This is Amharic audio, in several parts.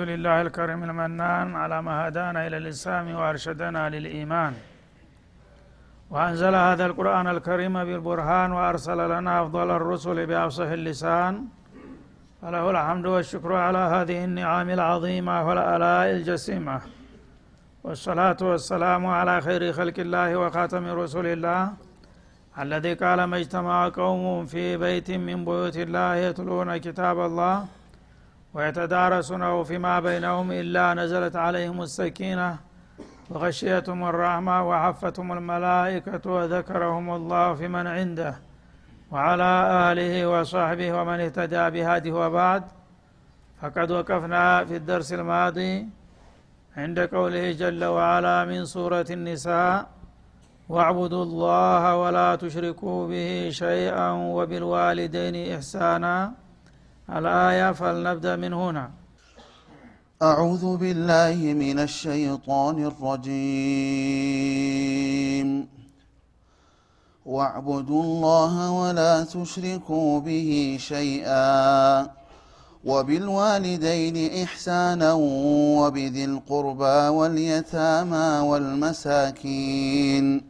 الحمد لله الكريم المنان على ما هدانا إلى الإسلام وأرشدنا للإيمان. وأنزل هذا القرآن الكريم بالبرهان وأرسل لنا أفضل الرسل بأفصح اللسان. فله الحمد والشكر على هذه النعم العظيمة والآلاء الجسيمة. والصلاة والسلام على خير خلق الله وخاتم رسول الله الذي قال ما اجتمع قوم في بيت من بيوت الله يتلون كتاب الله ويتدارسونه فيما بينهم إلا نزلت عليهم السكينة وغشيتهم الرحمة وحفتهم الملائكة وذكرهم الله في من عنده وعلى آله وصحبه ومن اهتدى بهذه وبعد. فقد وقفنا في الدرس الماضي عند قوله جل وعلا من سورة النساء واعبدوا الله ولا تشركوا به شيئا وبالوالدين إحسانا الآية فلنبدأ من هنا. أعوذ بالله من الشيطان الرجيم. واعبدوا الله ولا تشركوا به شيئا. وبالوالدين إحسانا وبذي القربى واليتامى والمساكين.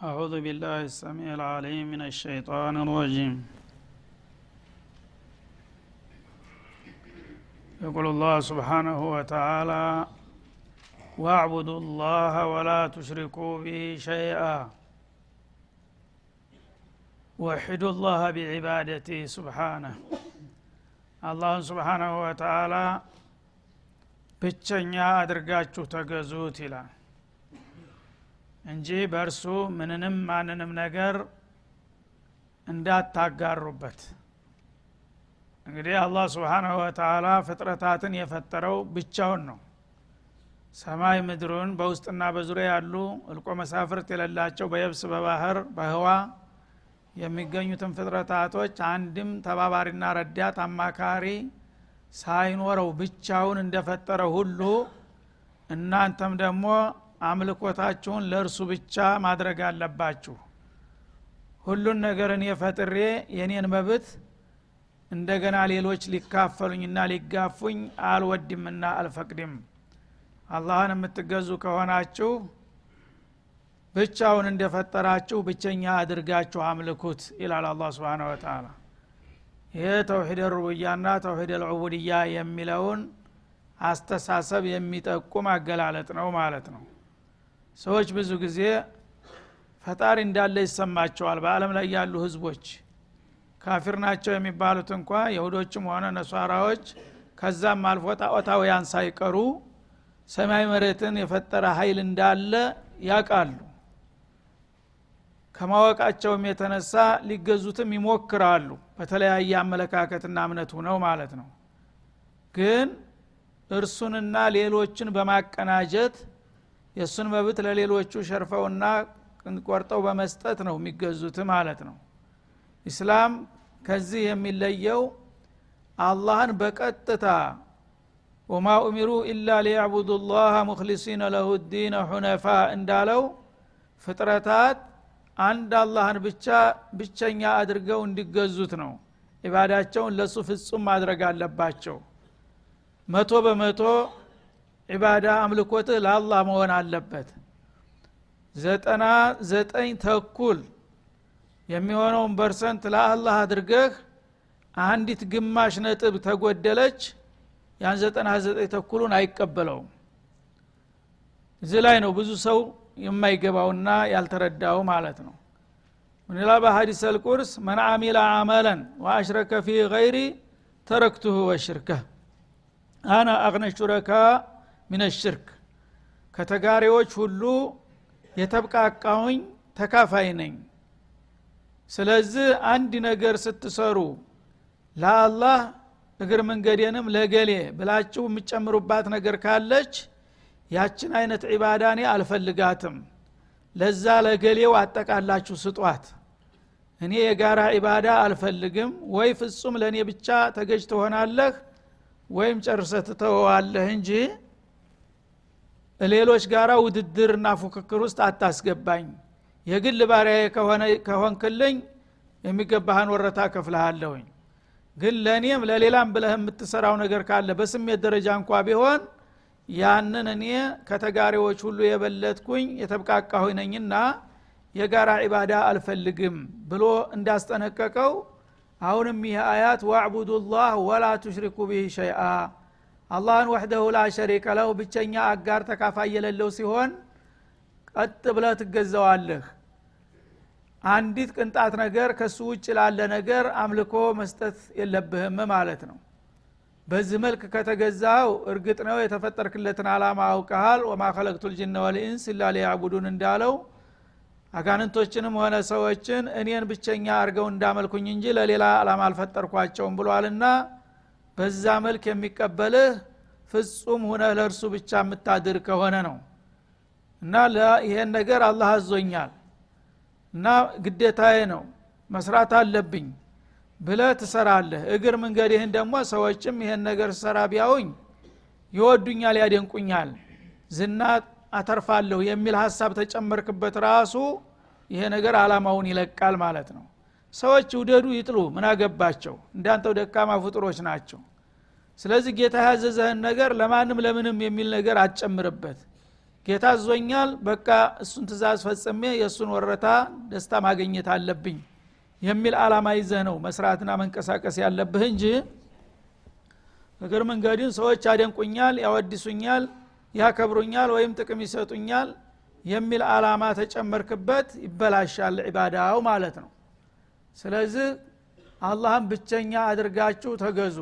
أعوذ بالله السميع العليم من الشيطان الرجيم يقول الله سبحانه وتعالى واعبدوا الله ولا تشركوا به شيئا وحدوا الله بعبادته سبحانه አላህን ስብሓናሁ ወተአላ ብቸኛ አድርጋችሁ ተገዙት ይላል እንጂ በእርሱ ምንንም ማንንም ነገር እንዳታጋሩበት። እንግዲህ አላህ ስብሓናሁ ወተላ ፍጥረታትን የፈጠረው ብቻውን ነው። ሰማይ ምድሩን በውስጥና በዙሪያ ያሉ እልቆ መሳፍርት የሌላቸው በየብስ በባህር በህዋ የሚገኙትን ፍጥረታቶች አንድም ተባባሪና ረዳት አማካሪ ሳይኖረው ብቻውን እንደፈጠረ ሁሉ እናንተም ደግሞ አምልኮታችሁን ለእርሱ ብቻ ማድረግ አለባችሁ። ሁሉን ነገርን የፈጥሬ የኔን መብት እንደገና ሌሎች ሊካፈሉኝና ሊጋፉኝ አልወድምና አልፈቅድም። አላህን የምትገዙ ከሆናችሁ ብቻውን እንደፈጠራችሁ ብቸኛ አድርጋችሁ አምልኩት ይላል አላ ስብን ወተላ ይህ ተውሒድ ሩቡያና ተውሒድ ልዑቡድያ የሚለውን አስተሳሰብ የሚጠቁም አገላለጥ ነው ማለት ነው ሰዎች ብዙ ጊዜ ፈጣሪ እንዳለ ይሰማቸዋል። በአለም ላይ ያሉ ህዝቦች ካፊር ናቸው የሚባሉት እንኳ የሁዶችም ሆነ ነሷራዎች ከዛም አልፎ ጣዖታውያን ሳይቀሩ ሰማይ መሬትን የፈጠረ ኃይል እንዳለ ያቃሉ ከማወቃቸውም የተነሳ ሊገዙትም ይሞክራሉ። በተለያየ አመለካከትና እምነት ሁነው ማለት ነው። ግን እርሱንና ሌሎችን በማቀናጀት የእሱን መብት ለሌሎቹ ሸርፈውና ቆርጠው በመስጠት ነው የሚገዙት ማለት ነው። ኢስላም ከዚህ የሚለየው አላህን በቀጥታ ወማ ኡሚሩ ኢላ ሊያዕቡዱ ላህ ሙክሊሲነ ለሁ ዲነ ሁነፋ እንዳለው ፍጥረታት አንድ አላህን ብቻ ብቸኛ አድርገው እንዲገዙት ነው። ኢባዳቸውን ለሱ ፍጹም ማድረግ አለባቸው። መቶ በመቶ ዒባዳ አምልኮትህ ለአላህ መሆን አለበት። ዘጠና ዘጠኝ ተኩል የሚሆነውን ፐርሰንት ለአላህ አድርገህ አንዲት ግማሽ ነጥብ ተጎደለች ያን ዘጠና ዘጠኝ ተኩሉን አይቀበለውም። እዚህ ላይ ነው ብዙ ሰው የማይገባውና ያልተረዳው ማለት ነው። ምንላ በሀዲስ አልቁርስ መን አሚለ አመለን ወአሽረከ ፊ ገይሪ ተረክቱሁ ወሽርከህ አና አግነ ሹረካ ምን ሽርክ። ከተጋሪዎች ሁሉ የተብቃቃሁኝ ተካፋይ ነኝ። ስለዚህ አንድ ነገር ስትሰሩ ለአላህ እግር መንገዴንም ለገሌ ብላችሁ የምጨምሩባት ነገር ካለች ያችን አይነት ዒባዳ እኔ አልፈልጋትም። ለዛ ለገሌው አጠቃላችሁ ስጧት። እኔ የጋራ ዒባዳ አልፈልግም። ወይ ፍጹም ለእኔ ብቻ ተገጅ ትሆናለህ ወይም ጨርሰ ትተወዋለህ እንጂ ሌሎች ጋራ ውድድርና ፉክክር ውስጥ አታስገባኝ። የግል ባሪያ ከሆንክልኝ የሚገባህን ወረታ ከፍልሃለሁኝ ግን ለእኔም ለሌላም ብለህ የምትሰራው ነገር ካለ በስሜት ደረጃ እንኳ ቢሆን ያንን እኔ ከተጋሪዎች ሁሉ የበለጥኩኝ የተብቃቃሁኝ ነኝና የጋራ ዒባዳ አልፈልግም ብሎ እንዳስጠነቀቀው አሁንም ይህ አያት ዋዕቡዱ ላህ ወላ ቱሽሪኩ ብህ ሸይአ አላህን ወሕደሁ ላ ሸሪከ ለሁ ብቸኛ አጋር ተካፋይ የሌለው ሲሆን ቀጥ ብለህ ትገዘዋለህ አንዲት ቅንጣት ነገር ከሱ ውጭ ላለ ነገር አምልኮ መስጠት የለብህም ማለት ነው። በዚህ መልክ ከተገዛው እርግጥ ነው የተፈጠርክለትን አላማ አውቀሃል። ወማ ከለቅቱ ልጅነ ወልኢንስ ኢላ ሊያዕቡዱን እንዳለው አጋንንቶችንም ሆነ ሰዎችን እኔን ብቸኛ አድርገው እንዳመልኩኝ እንጂ ለሌላ አላማ አልፈጠርኳቸውም ብሏልና በዛ መልክ የሚቀበልህ ፍጹም ሁነህ ለእርሱ ብቻ የምታድር ከሆነ ነው። እና ይሄን ነገር አላህ አዞኛል። እና ግዴታዬ ነው። መስራት አለብኝ ብለ ትሰራለህ። እግር መንገድህን ደግሞ ሰዎችም ይሄን ነገር ሰራ ቢያውኝ ይወዱኛል ያደንቁኛል። ዝና አተርፋለሁ የሚል ሀሳብ ተጨመርክበት ራሱ ይሄ ነገር አላማውን ይለቃል ማለት ነው ሰዎች ውደዱ ይጥሉ ምን አገባቸው? እንዳንተው ደካማ ፍጡሮች ናቸው። ስለዚህ ጌታ ያዘዘህን ነገር ለማንም ለምንም የሚል ነገር አትጨምርበት። ጌታ አዞኛል በቃ እሱን ትእዛዝ ፈጽሜ የእሱን ወረታ ደስታ ማግኘት አለብኝ የሚል አላማ ይዘህ ነው መስራትና መንቀሳቀስ ያለብህ እንጂ እግር መንገድን ሰዎች ያደንቁኛል ያወድሱኛል ያከብሩኛል ወይም ጥቅም ይሰጡኛል የሚል አላማ ተጨመርክበት ይበላሻል ዒባዳው ማለት ነው ስለዚህ አላህን ብቸኛ አድርጋችሁ ተገዙ።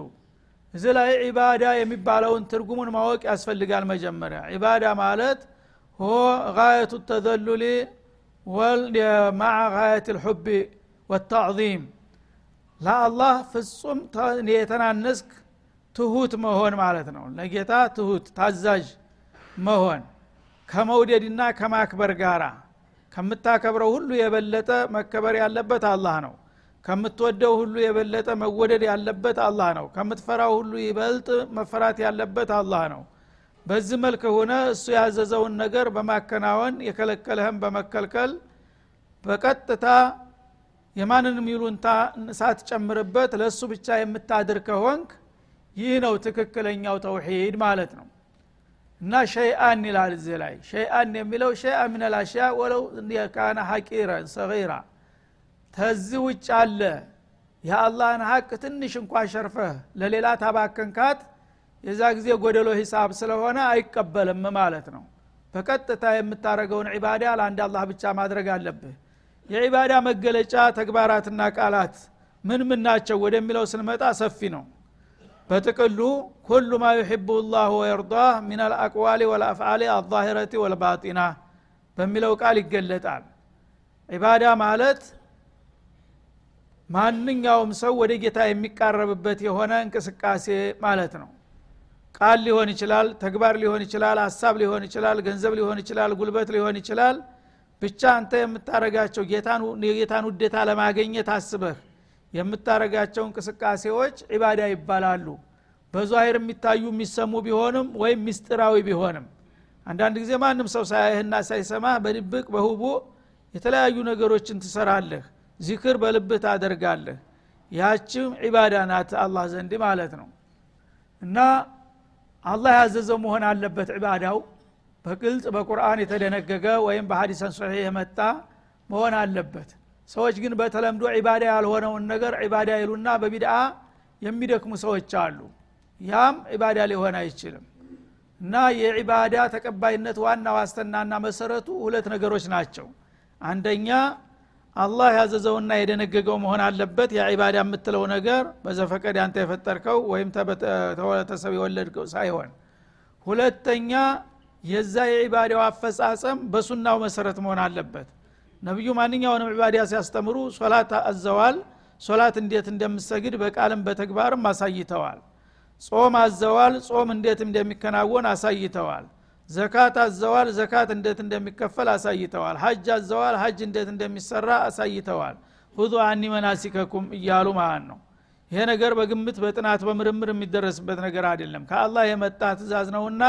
እዚ ላይ ዒባዳ የሚባለውን ትርጉሙን ማወቅ ያስፈልጋል መጀመሪያ። ዒባዳ ማለት ሆ ጋየቱ ተዘሉሊ ማዓ ጋየት ልሑቢ ወታዕዚም ለአላህ ፍጹም የተናነስክ ትሁት መሆን ማለት ነው። ለጌታ ትሁት ታዛዥ መሆን ከመውደድና ከማክበር ጋራ ከምታከብረው ሁሉ የበለጠ መከበር ያለበት አላህ ነው ከምትወደው ሁሉ የበለጠ መወደድ ያለበት አላህ ነው። ከምትፈራው ሁሉ ይበልጥ መፈራት ያለበት አላህ ነው። በዚህ መልክ ሆነ እሱ ያዘዘውን ነገር በማከናወን የከለከለህም በመከልከል በቀጥታ የማንንም ይሉንታ ሳትጨምርበት ለእሱ ብቻ የምታድር ከሆንክ ይህ ነው ትክክለኛው ተውሂድ ማለት ነው። እና ሸይአን ይላል እዚህ ላይ። ሸይአን የሚለው ሸይአ ምን ላሽያ ወለው ካነ ሐቂረን ሰጊራ ተዚህ ውጭ አለ። የአላህን ሀቅ ትንሽ እንኳ ሸርፈህ ለሌላ ታባከንካት የዛ ጊዜ ጎደሎ ሂሳብ ስለሆነ አይቀበልም ማለት ነው። በቀጥታ የምታደረገውን ዒባዳ ለአንድ አላህ ብቻ ማድረግ አለብህ። የዒባዳ መገለጫ ተግባራትና ቃላት ምን ምን ናቸው ወደሚለው ስንመጣ ሰፊ ነው። በጥቅሉ ኩሉ ማ ዩሕቡ ላህ ወየርዳህ ምን አልአቅዋሊ ወልአፍዓሊ አዛሂረቲ ወልባጢና በሚለው ቃል ይገለጣል። ዒባዳ ማለት ማንኛውም ሰው ወደ ጌታ የሚቃረብበት የሆነ እንቅስቃሴ ማለት ነው። ቃል ሊሆን ይችላል ተግባር ሊሆን ይችላል ሀሳብ ሊሆን ይችላል ገንዘብ ሊሆን ይችላል ጉልበት ሊሆን ይችላል። ብቻ አንተ የምታረጋቸው የጌታን ውዴታ ለማገኘት አስበህ የምታረጋቸው እንቅስቃሴዎች ዒባዳ ይባላሉ። በዛሂር የሚታዩ የሚሰሙ ቢሆንም ወይም ሚስጥራዊ ቢሆንም። አንዳንድ ጊዜ ማንም ሰው ሳያህና ሳይሰማ በድብቅ በሁቡ የተለያዩ ነገሮችን ትሰራለህ ዚክር በልብህ ታደርጋለህ። ያችም ዒባዳ ናት አላህ ዘንድ ማለት ነው። እና አላህ ያዘዘው መሆን አለበት ዒባዳው። በግልጽ በቁርአን የተደነገገ ወይም በሀዲሰን ሶሒህ የመጣ መሆን አለበት። ሰዎች ግን በተለምዶ ዒባዳ ያልሆነውን ነገር ዒባዳ ይሉና በቢድአ የሚደክሙ ሰዎች አሉ። ያም ዒባዳ ሊሆን አይችልም። እና የዒባዳ ተቀባይነት ዋና ዋስተናና መሰረቱ ሁለት ነገሮች ናቸው። አንደኛ አላህ ያዘዘውና የደነገገው መሆን አለበት። የዒባዳ የምትለው ነገር በዘፈቀድ አንተ የፈጠርከው ወይም ተወለተሰብ የወለድከው ሳይሆን። ሁለተኛ የዛ የዒባዳው አፈጻጸም በሱናው መሰረት መሆን አለበት። ነቢዩ ማንኛውንም ዒባዳ ሲያስተምሩ ሶላት አዘዋል። ሶላት እንዴት እንደምሰግድ በቃልም በተግባርም አሳይተዋል። ጾም አዘዋል። ጾም እንዴት እንደሚከናወን አሳይተዋል ዘካት አዘዋል ዘካት እንዴት እንደሚከፈል አሳይተዋል። ሀጅ አዘዋል ሀጅ እንዴት እንደሚሰራ አሳይተዋል። ሁዙ አኒ መናሲከኩም እያሉ ማለት ነው። ይሄ ነገር በግምት በጥናት በምርምር የሚደረስበት ነገር አይደለም። ከአላህ የመጣ ትእዛዝ ነውና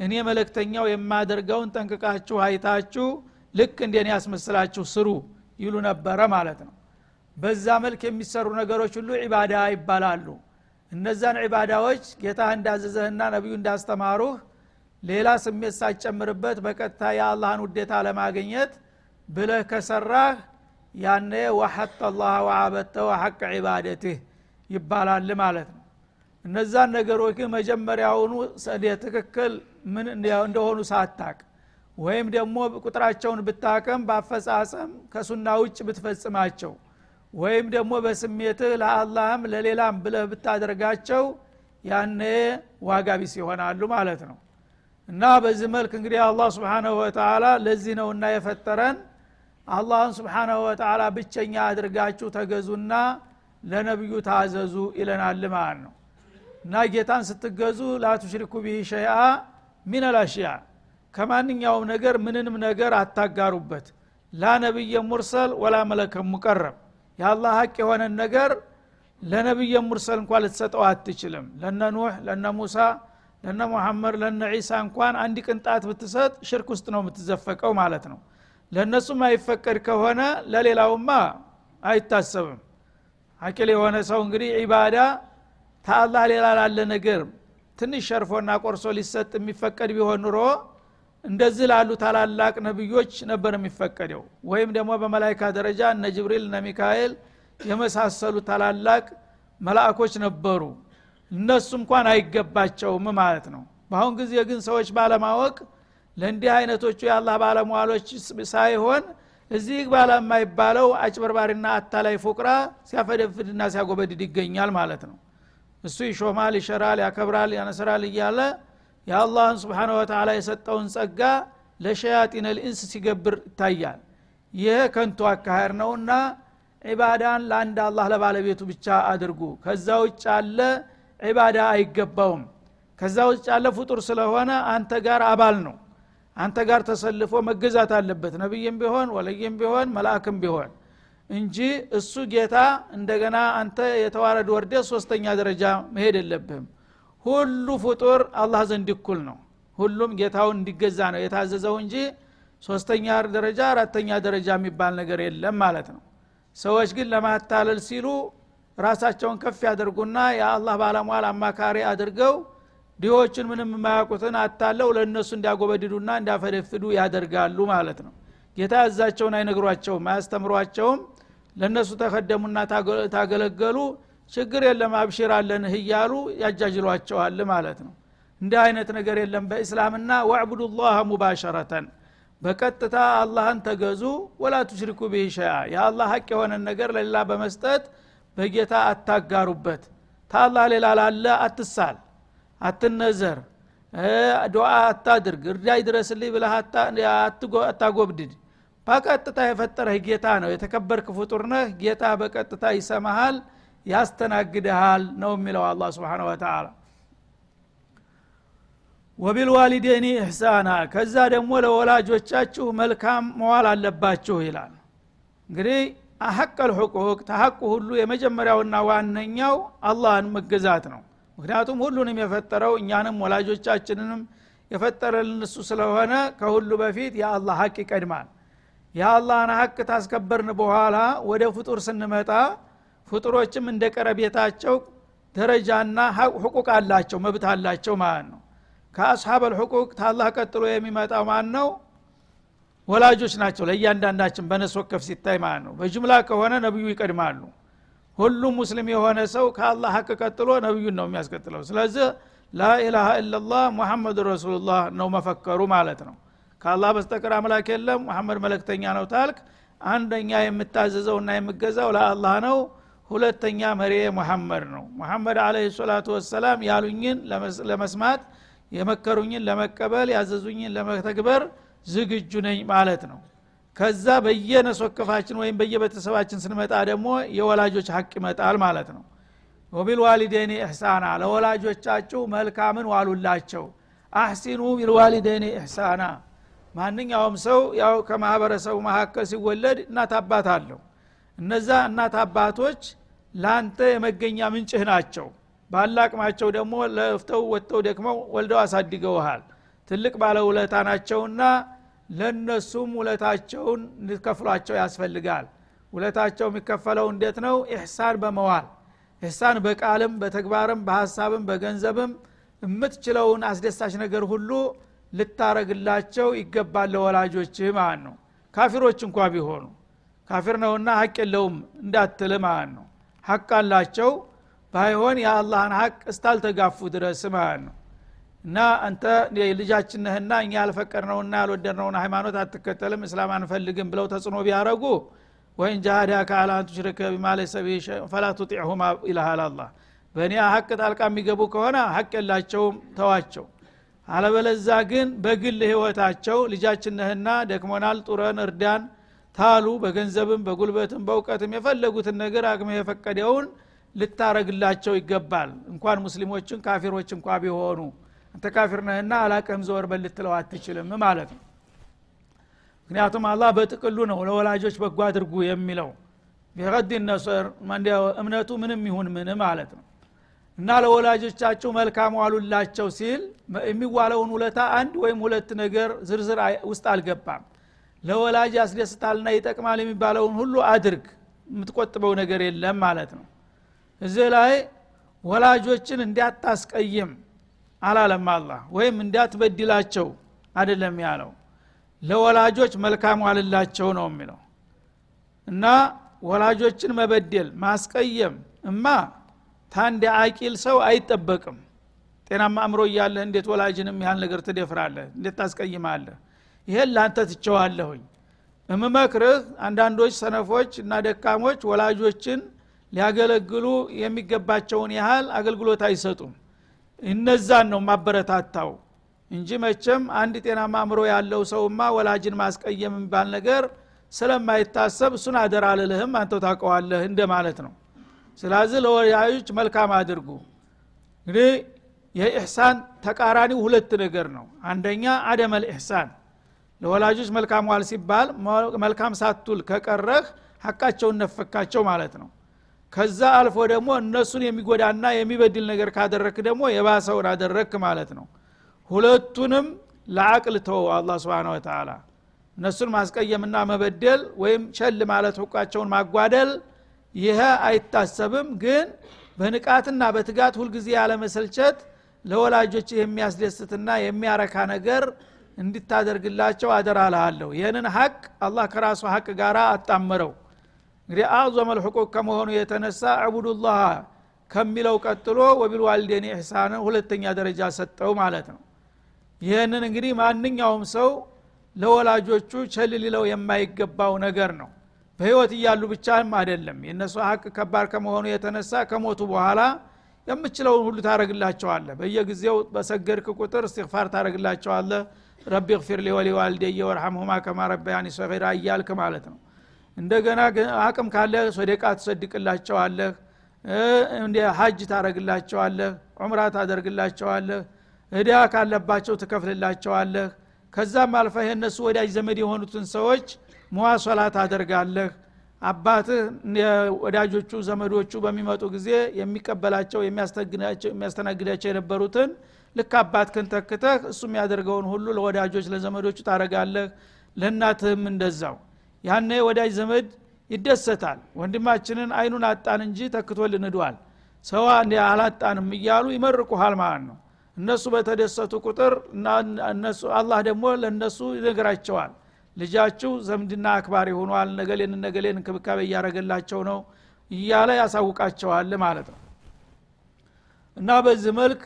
እኔ መለክተኛው የማደርገውን ጠንቅቃችሁ አይታችሁ ልክ እንደኔ ያስመስላችሁ ስሩ ይሉ ነበረ ማለት ነው። በዛ መልክ የሚሰሩ ነገሮች ሁሉ ዒባዳ ይባላሉ። እነዛን ዒባዳዎች ጌታ እንዳዘዘህና ነቢዩ እንዳስተማሩህ ሌላ ስሜት ሳጨምርበት በቀጥታ የአላህን ውዴታ ለማግኘት ብለህ ከሰራህ ያነ ወሐተ ላህ ወአበተ ወሐቅ ዒባደትህ ይባላል ማለት ነው። እነዛን ነገሮች ግን መጀመሪያውኑ ትክክል ምን እንደሆኑ ሳታቅ ወይም ደግሞ ቁጥራቸውን ብታቀም በአፈጻጸም ከሱና ውጭ ብትፈጽማቸው ወይም ደግሞ በስሜትህ ለአላህም ለሌላም ብለህ ብታደርጋቸው ያነ ዋጋ ቢስ ይሆናሉ ማለት ነው እና በዚህ መልክ እንግዲህ አላህ ስብሓናሁ ወተላ ለዚህ ነውና የፈጠረን። አላህን ስብሓናሁ ወተላ ብቸኛ አድርጋችሁ ተገዙና ለነቢዩ ታዘዙ ይለናል ማለት ነው። እና ጌታን ስትገዙ ላቱሽሪኩ ቢህ ሸይአ ሚን ከማንኛውም ነገር ምንንም ነገር አታጋሩበት። ላ ነቢየ ሙርሰል ወላ መለከ ሙቀረብ የአላህ ሀቅ የሆነን ነገር ለነቢየ ሙርሰል እንኳ ልትሰጠው አትችልም። ለነ ኑህ ለነ ሙሳ ለነ ሙሐመድ ለነ ዒሳ እንኳን አንድ ቅንጣት ብትሰጥ ሽርክ ውስጥ ነው የምትዘፈቀው ማለት ነው። ለእነሱም አይፈቀድ ከሆነ ለሌላውማ አይታሰብም። አቂል የሆነ ሰው እንግዲህ ዒባዳ ተአላህ ሌላ ላለ ነገር ትንሽ ሸርፎና ቆርሶ ሊሰጥ የሚፈቀድ ቢሆን ኑሮ እንደዚህ ላሉ ታላላቅ ነቢዮች ነበር የሚፈቀደው። ወይም ደግሞ በመላይካ ደረጃ እነ ጅብሪል እነ ሚካኤል የመሳሰሉ ታላላቅ መላእኮች ነበሩ እነሱ እንኳን አይገባቸውም ማለት ነው። በአሁን ጊዜ ግን ሰዎች ባለማወቅ ለእንዲህ አይነቶቹ የአላህ ባለሟሎች ሳይሆን እዚህ ባለ የማይባለው አጭበርባሪና አታላይ ፉቅራ ሲያፈደፍድና ሲያጎበድድ ይገኛል ማለት ነው። እሱ ይሾማል ይሸራል ያከብራል ያነስራል እያለ የአላህን ስብሓን ወተላ የሰጠውን ጸጋ ለሸያጢን ልኢንስ ሲገብር ይታያል። ይህ ከንቱ አካሄድ ነውና ዒባዳን ለአንድ አላህ ለባለቤቱ ብቻ አድርጉ። ከዛ ውጭ ያለ ዒባዳ አይገባውም። ከዛ ውጭ ያለ ፍጡር ስለሆነ አንተ ጋር አባል ነው። አንተ ጋር ተሰልፎ መገዛት አለበት። ነቢይም ቢሆን ወለይም ቢሆን መልአክም ቢሆን እንጂ እሱ ጌታ እንደገና አንተ የተዋረድ ወርደ ሶስተኛ ደረጃ መሄድ የለብህም። ሁሉ ፍጡር አላህ ዘንድ እኩል ነው። ሁሉም ጌታውን እንዲገዛ ነው የታዘዘው እንጂ ሶስተኛ ደረጃ አራተኛ ደረጃ የሚባል ነገር የለም ማለት ነው። ሰዎች ግን ለማታለል ሲሉ ራሳቸውን ከፍ ያደርጉና የአላህ ባለሟል አማካሪ አድርገው ድሆችን ምንም የማያውቁትን አታለው ለእነሱ እንዲያጎበድዱና እንዲያፈደፍዱ ያደርጋሉ ማለት ነው። ጌታ ያዛቸውን አይነግሯቸውም አያስተምሯቸውም። ለእነሱ ተከደሙና ታገለገሉ ችግር የለም አብሽር አለንህ እያሉ ያጃጅሏቸዋል ማለት ነው። እንዲህ አይነት ነገር የለም በእስላምና ወዕቡዱ ላህ ሙባሸረተን። በቀጥታ አላህን ተገዙ ወላ ቱሽሪኩ ብህ ሸያ የአላህ ሀቅ የሆነን ነገር ለሌላ በመስጠት በጌታ አታጋሩበት። ታላህ ሌላ ላለ አትሳል አትነዘር ዱዓ አታድርግ እርዳይ ድረስልኝ ብለህ አታጎብድድ። በቀጥታ የፈጠረህ ጌታ ነው። የተከበርክ ፍጡር ነህ። ጌታ በቀጥታ ይሰማሃል ያስተናግድሃል ነው የሚለው አላ ስብን ወተላ ወቢልዋሊዴኒ ኢሕሳና ከዛ ደግሞ ለወላጆቻችሁ መልካም መዋል አለባችሁ ይላል። እንግዲህ አሐቀል ሕቁቅ ተሐቁ ሁሉ የመጀመሪያውና ዋነኛው አላህን መገዛት ነው። ምክንያቱም ሁሉንም የፈጠረው እኛንም ወላጆቻችንንም የፈጠረልን እሱ ስለሆነ ከሁሉ በፊት የአላህ ሀቅ ይቀድማል። የአላህን ሀቅ ታስከበርን በኋላ ወደ ፍጡር ስንመጣ ፍጡሮችም እንደ ቀረቤታቸው ደረጃና ሕቁቅ አላቸው መብት አላቸው ማለት ነው። ከአስሓብ አልሕቁቅ ታላህ ቀጥሎ የሚመጣው ማን ነው ወላጆች ናቸው። ለእያንዳንዳችን በነስ ወከፍ ሲታይ ማለት ነው። በጅምላ ከሆነ ነብዩ ይቀድማሉ። ሁሉም ሙስሊም የሆነ ሰው ከአላህ ሀቅ ቀጥሎ ነብዩን ነው የሚያስቀጥለው። ስለዚህ ላኢላሃ ኢላላህ ሙሐመድ ረሱሉላህ ነው መፈከሩ ማለት ነው። ከአላህ በስተቀር አምላክ የለም። ሙሐመድ መለክተኛ ነው ታልክ። አንደኛ የምታዘዘውና የምገዛው ለአላህ ነው። ሁለተኛ መሪ ሙሐመድ ነው። ሙሐመድ አለህ ሰላቱ ወሰላም ያሉኝን ለመስማት የመከሩኝን ለመቀበል ያዘዙኝን ለመተግበር ዝግጁ ነኝ ማለት ነው። ከዛ በየነሶከፋችን ወይም በየቤተሰባችን ስንመጣ ደግሞ የወላጆች ሀቅ ይመጣል ማለት ነው። ወቢልዋሊዴኒ ኢሕሳና ለወላጆቻችሁ መልካምን ዋሉላቸው። አሕሲኑ ቢልዋሊዴኒ ኢሕሳና። ማንኛውም ሰው ያው ከማህበረሰቡ መካከል ሲወለድ እናት አባት አለው። እነዛ እናት አባቶች ለአንተ የመገኛ ምንጭህ ናቸው። ባላቅማቸው ደግሞ ለፍተው ወጥተው ደክመው ወልደው አሳድገውሃል። ትልቅ ባለውለታ ናቸውና ለነሱም ውለታቸውን እንድትከፍሏቸው ያስፈልጋል። ውለታቸው የሚከፈለው እንዴት ነው? ኢሕሳን በመዋል። ኢሕሳን በቃልም በተግባርም በሀሳብም በገንዘብም የምትችለውን አስደሳች ነገር ሁሉ ልታረግላቸው ይገባል ለወላጆችህ ማለት ነው። ካፊሮች እንኳ ቢሆኑ ካፊር ነውና ሀቅ የለውም እንዳትል ማለት ነው። ሀቅ አላቸው። ባይሆን የአላህን ሀቅ እስታልተጋፉ ድረስ ማለት ነው እና አንተ ልጃችን ነህና እኛ ያልፈቀድነውና ያልወደድነውን ሃይማኖት አትከተልም እስላም አንፈልግም ብለው ተጽዕኖ ቢያረጉ ወይን ጃሃዳከ አላ አን ቱሽሪከ ቢማ ለይሰ ቢሂ ፈላ ቱጢዕሁማ ይልሃል አላህ በእኔ ሀቅ ጣልቃ የሚገቡ ከሆነ ሀቅ የላቸውም ተዋቸው። አለበለዛ ግን በግል ህይወታቸው ልጃችን ነህና ደክሞናል ጡረን እርዳን ታሉ በገንዘብም በጉልበትም በእውቀትም የፈለጉትን ነገር አቅመ የፈቀደውን ልታረግላቸው ይገባል። እንኳን ሙስሊሞችን ካፊሮች እንኳ ቢሆኑ አንተ ካፊር ነህና አላቅህም ዘወር በል አትችልም ማለት ነው። ምክንያቱም አላህ በጥቅሉ ነው ለወላጆች በጎ አድርጉ የሚለው። ቢቀድ ነሰር እምነቱ ምንም ይሁን ምን ማለት ነው። እና ለወላጆቻቸው መልካም ዋሉላቸው ሲል የሚዋለውን ውለታ አንድ ወይም ሁለት ነገር ዝርዝር ውስጥ አልገባም። ለወላጅ ያስደስታልና ይጠቅማል የሚባለውን ሁሉ አድርግ የምትቆጥበው ነገር የለም ማለት ነው። እዚህ ላይ ወላጆችን እንዲያታስቀይም አላለም አላህ። ወይም እንዲያትበድላቸው አይደለም ያለው። ለወላጆች መልካም ዋልላቸው ነው የሚለው። እና ወላጆችን መበደል ማስቀየም እማ ታንድ አቂል ሰው አይጠበቅም። ጤናማ አእምሮ እያለህ እንዴት ወላጅንም ያህል ነገር ትደፍራለህ? እንዴት ታስቀይማለህ? ይሄን ላንተ ትቸዋለሁኝ እምመክርህ አንዳንዶች ሰነፎች እና ደካሞች ወላጆችን ሊያገለግሉ የሚገባቸውን ያህል አገልግሎት አይሰጡም እነዛን ነው ማበረታታው እንጂ መቼም አንድ ጤናማ አእምሮ ያለው ሰውማ ወላጅን ማስቀየም የሚባል ነገር ስለማይታሰብ እሱን አደራ ልልህም አንተው ታውቀዋለህ እንደ ማለት ነው። ስለዚህ ለወላጆች መልካም አድርጉ። እንግዲህ የኢሕሳን ተቃራኒው ሁለት ነገር ነው። አንደኛ አደመ ልኢሕሳን ለወላጆች መልካም ዋል ሲባል መልካም ሳቱል ከቀረህ ሀቃቸውን ነፈካቸው ማለት ነው ከዛ አልፎ ደግሞ እነሱን የሚጎዳና የሚበድል ነገር ካደረክ ደግሞ የባሰውን አደረክ ማለት ነው። ሁለቱንም ለአቅል ተወው አላ ስብን ወተላ እነሱን ማስቀየምና መበደል ወይም ቸል ማለት ሁቃቸውን ማጓደል ይሄ አይታሰብም። ግን በንቃትና በትጋት ሁልጊዜ ያለመሰልቸት ለወላጆች የሚያስደስትና የሚያረካ ነገር እንድታደርግላቸው አደራ ይህንን ሀቅ አላህ ከራሱ ሀቅ ጋር አጣመረው እንግዲህ አዕዞመ ልሕቁቅ ከመሆኑ የተነሳ ዕቡዱላህ ከሚለው ቀጥሎ ወቢልዋልዴን ኢሕሳንን ሁለተኛ ደረጃ ሰጠው ማለት ነው። ይህንን እንግዲህ ማንኛውም ሰው ለወላጆቹ ቸል ሊለው የማይገባው ነገር ነው። በህይወት እያሉ ብቻም አይደለም። የእነሱ ሀቅ ከባድ ከመሆኑ የተነሳ ከሞቱ በኋላ የምችለውን ሁሉ ታረግላቸዋለህ በየጊዜው በሰገድክ ቁጥር እስትግፋር ታረግላቸዋለህ ረቢ ግፊር ሊ ወሊዋልደየ ወርሐምሁማ ከማ ረበያኒ ሰጊራ እያልክ ማለት ነው እንደገና አቅም ካለ ሶደቃ ትሰድቅላቸዋለህ ሀጅ ታረግላቸዋለህ ዑምራ ታደርግላቸዋለህ እዳ ካለባቸው ትከፍልላቸዋለህ። ከዛም አልፈ የእነሱ ወዳጅ ዘመድ የሆኑትን ሰዎች መዋሶላ ታደርጋለህ። አባትህ ወዳጆቹ ዘመዶቹ በሚመጡ ጊዜ የሚቀበላቸው የሚያስተናግዳቸው የነበሩትን ልክ አባትክን ተክተህ እሱ የሚያደርገውን ሁሉ ለወዳጆች ለዘመዶቹ ታረጋለህ ለእናትህም እንደዛው ያነ ወዳጅ ዘመድ ይደሰታል። ወንድማችንን አይኑን አጣን እንጂ ተክቶልን ሂዷል ሰዋ አላጣንም እያሉ ይመርቁሃል ማለት ነው። እነሱ በተደሰቱ ቁጥር እነሱ አላህ ደግሞ ለእነሱ ይነግራቸዋል። ልጃችሁ ዘምድና አክባሪ ሆኗል ነገሌን ነገሌን እንክብካቤ እያረገላቸው ነው እያለ ያሳውቃቸዋል ማለት ነው። እና በዚህ መልክ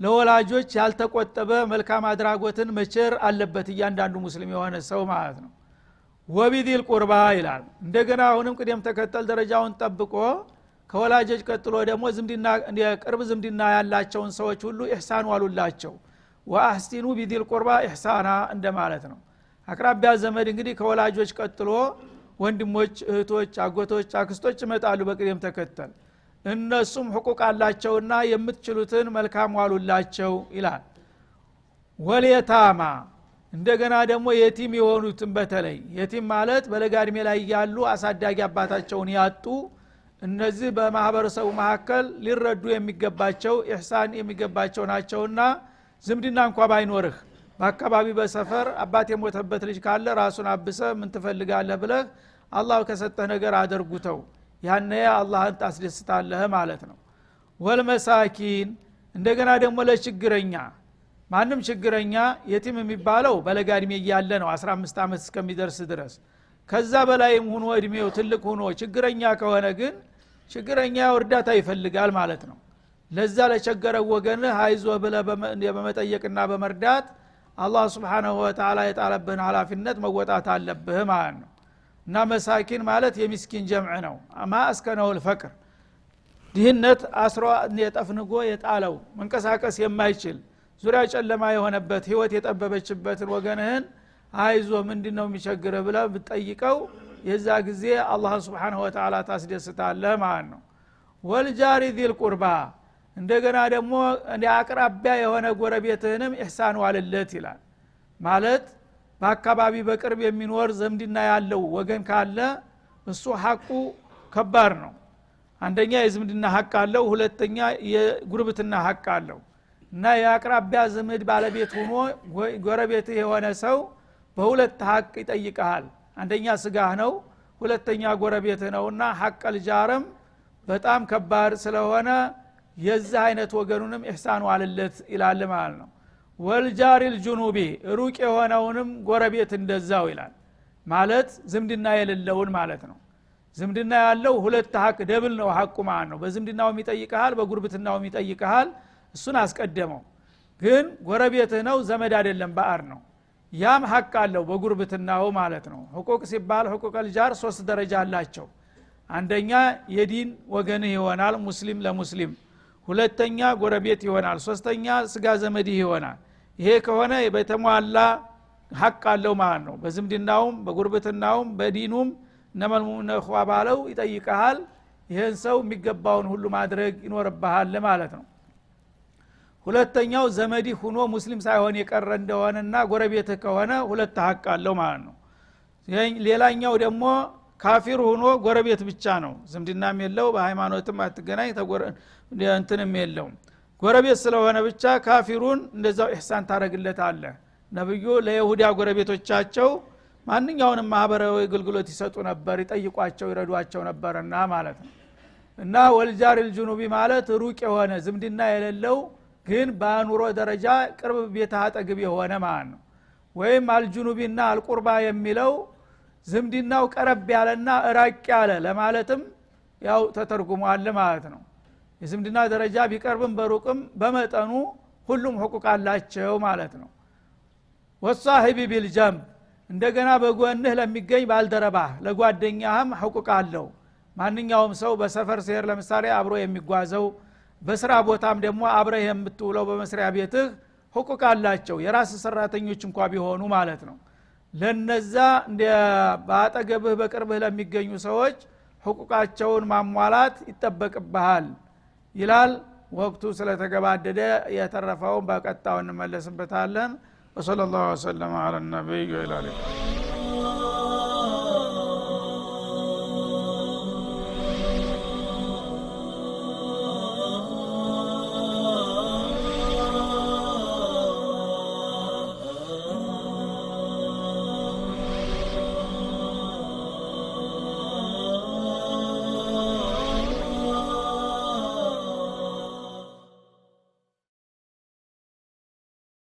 ለወላጆች ያልተቆጠበ መልካም አድራጎትን መቸር አለበት እያንዳንዱ ሙስሊም የሆነ ሰው ማለት ነው ወቢዲል ቁርባ ይላል። እንደገና አሁንም ቅደም ተከተል ደረጃውን ጠብቆ ከወላጆች ቀጥሎ ደግሞ የቅርብ ዝምድና ያላቸውን ሰዎች ሁሉ ኢሕሳን ዋሉላቸው። ወአህሲኑ ቢዲል ቁርባ ኢሕሳና እንደማለት ነው። አቅራቢያ ዘመድ እንግዲህ ከወላጆች ቀጥሎ ወንድሞች እህቶች አጎቶች አክስቶች ይመጣሉ በቅደም ተከተል። እነሱም ሕቁቅ አላቸውና የምትችሉትን መልካም ዋሉላቸው ይላል። ወልየታማ እንደገና ደግሞ የቲም የሆኑትን በተለይ የቲም ማለት በለጋ እድሜ ላይ ያሉ አሳዳጊ አባታቸውን ያጡ እነዚህ በማህበረሰቡ መካከል ሊረዱ የሚገባቸው ኢሕሳን የሚገባቸው ናቸውና ዝምድና እንኳ ባይኖርህ በአካባቢ በሰፈር አባት የሞተበት ልጅ ካለ ራሱን አብሰ ምን ትፈልጋለህ ብለህ አላህ ከሰጠህ ነገር አደርጉተው ያነ አላህን ታስደስታለህ ማለት ነው። ወልመሳኪን እንደገና ደግሞ ለችግረኛ ማንም ችግረኛ የቲም የሚባለው በለጋ እድሜ እያለ ነው 15 ዓመት እስከሚደርስ ድረስ። ከዛ በላይም ሁኖ እድሜው ትልቅ ሁኖ ችግረኛ ከሆነ ግን ችግረኛ እርዳታ ይፈልጋል ማለት ነው። ለዛ ለቸገረው ወገንህ አይዞ ብለ በመጠየቅና በመርዳት አላህ ስብሓናሁ ወተላ የጣለብህን ሀላፊነት መወጣት አለብህ ማለት ነው። እና መሳኪን ማለት የሚስኪን ጀምዕ ነው። ማ እስከነው ልፈቅር ድህነት አስሮ የጠፍንጎ የጣለው መንቀሳቀስ የማይችል ዙሪያ ጨለማ የሆነበት ህይወት የጠበበችበትን ወገንህን አይዞ ምንድ ነው የሚቸግርህ ብለ ብትጠይቀው የዛ ጊዜ አላህን ስብሓንሁ ወተላ ታስደስታለህ ማለት ነው። ወልጃሪ ዚል ቁርባ እንደገና ደግሞ አቅራቢያ የሆነ ጎረቤትህንም ኢሕሳን ዋልለት ይላል። ማለት በአካባቢ በቅርብ የሚኖር ዘምድና ያለው ወገን ካለ እሱ ሐቁ ከባድ ነው። አንደኛ የዝምድና ሀቅ አለው ሁለተኛ የጉርብትና ሀቅ አለው እና የአቅራቢያ ዘመድ ባለቤት ሆኖ ጎረቤትህ የሆነ ሰው በሁለት ሀቅ ይጠይቀሃል አንደኛ ስጋህ ነው ሁለተኛ ጎረቤትህ ነውና ሀቅ ልጃረም በጣም ከባድ ስለሆነ የዚህ አይነት ወገኑንም ኢሕሳኑ አልለት ይላል ማለት ነው። والجار الجنب ሩቅ የሆነውንም ጎረቤት እንደዛው ይላል። ማለት ዝምድና የሌለውን ማለት ነው። ዝምድና ያለው ሁለት ሀቅ double ነው ሀቁ ማለት ነው። በዝምድናውም ይጠይቀሃል በጉርብትናውም ይጠይቀሃል እሱን አስቀደመው። ግን ጎረቤትህ ነው ዘመድ አይደለም ባዕር ነው። ያም ሀቅ አለው በጉርብትናው ማለት ነው። حقوق ሲባል حقوق الجار ሶስት ደረጃ አላቸው። አንደኛ የዲን ወገንህ ይሆናል ሙስሊም ለሙስሊም። ሁለተኛ ጎረቤት ይሆናል። ሶስተኛ ስጋ ዘመድህ ይሆናል። ይሄ ከሆነ በተሟላ ሀቅ አለው ማለት ነው። በዝምድናውም በጉርብትናውም በዲኑም እነመልሙነኳ ባለው ይጠይቀሃል ይህን ሰው የሚገባውን ሁሉ ማድረግ ይኖርብሃል ማለት ነው ሁለተኛው ዘመዲ ሁኖ ሙስሊም ሳይሆን የቀረ እንደሆነና ጎረቤትህ ከሆነ ሁለት ሀቅ አለው ማለት ነው። ሌላኛው ደግሞ ካፊር ሁኖ ጎረቤት ብቻ ነው። ዝምድናም የለው በሃይማኖትም አትገናኝ እንትንም የለውም። ጎረቤት ስለሆነ ብቻ ካፊሩን እንደዛው ኢሕሳን ታደረግለት አለ ነብዩ ለይሁዳ ጎረቤቶቻቸው ማንኛውንም ማህበራዊ አገልግሎት ይሰጡ ነበር ይጠይቋቸው ይረዷቸው ነበርና ማለት ነው። እና ወልጃር ልጅኑቢ ማለት ሩቅ የሆነ ዝምድና የሌለው ግን በኑሮ ደረጃ ቅርብ ቤት አጠግብ የሆነ ማለት ነው? ወይም አልጁኑቢና አልቁርባ የሚለው ዝምድናው ቀረብ ያለና እራቅ ያለ ለማለትም ያው ተተርጉሟል ማለት ነው። የዝምድና ደረጃ ቢቀርብም በሩቅም በመጠኑ ሁሉም ህቁቅ አላቸው ማለት ነው። ወሳሂቢ ቢልጀንብ እንደገና በጎንህ ለሚገኝ ባልደረባህ ለጓደኛህም ህቁቅ አለው። ማንኛውም ሰው በሰፈር ሲሄር ለምሳሌ አብሮ የሚጓዘው በስራ ቦታም ደግሞ አብረህ የምትውለው በመስሪያ ቤትህ ህቁቅ አላቸው። የራስ ሰራተኞች እንኳ ቢሆኑ ማለት ነው። ለነዛ በአጠገብህ በቅርብህ ለሚገኙ ሰዎች ህቁቃቸውን ማሟላት ይጠበቅብሃል ይላል። ወቅቱ ስለተገባደደ የተረፈውን በቀጣው እንመለስበታለን። ወሰለ ላሁ ወሰለም አላ ነቢይ ወላሊካ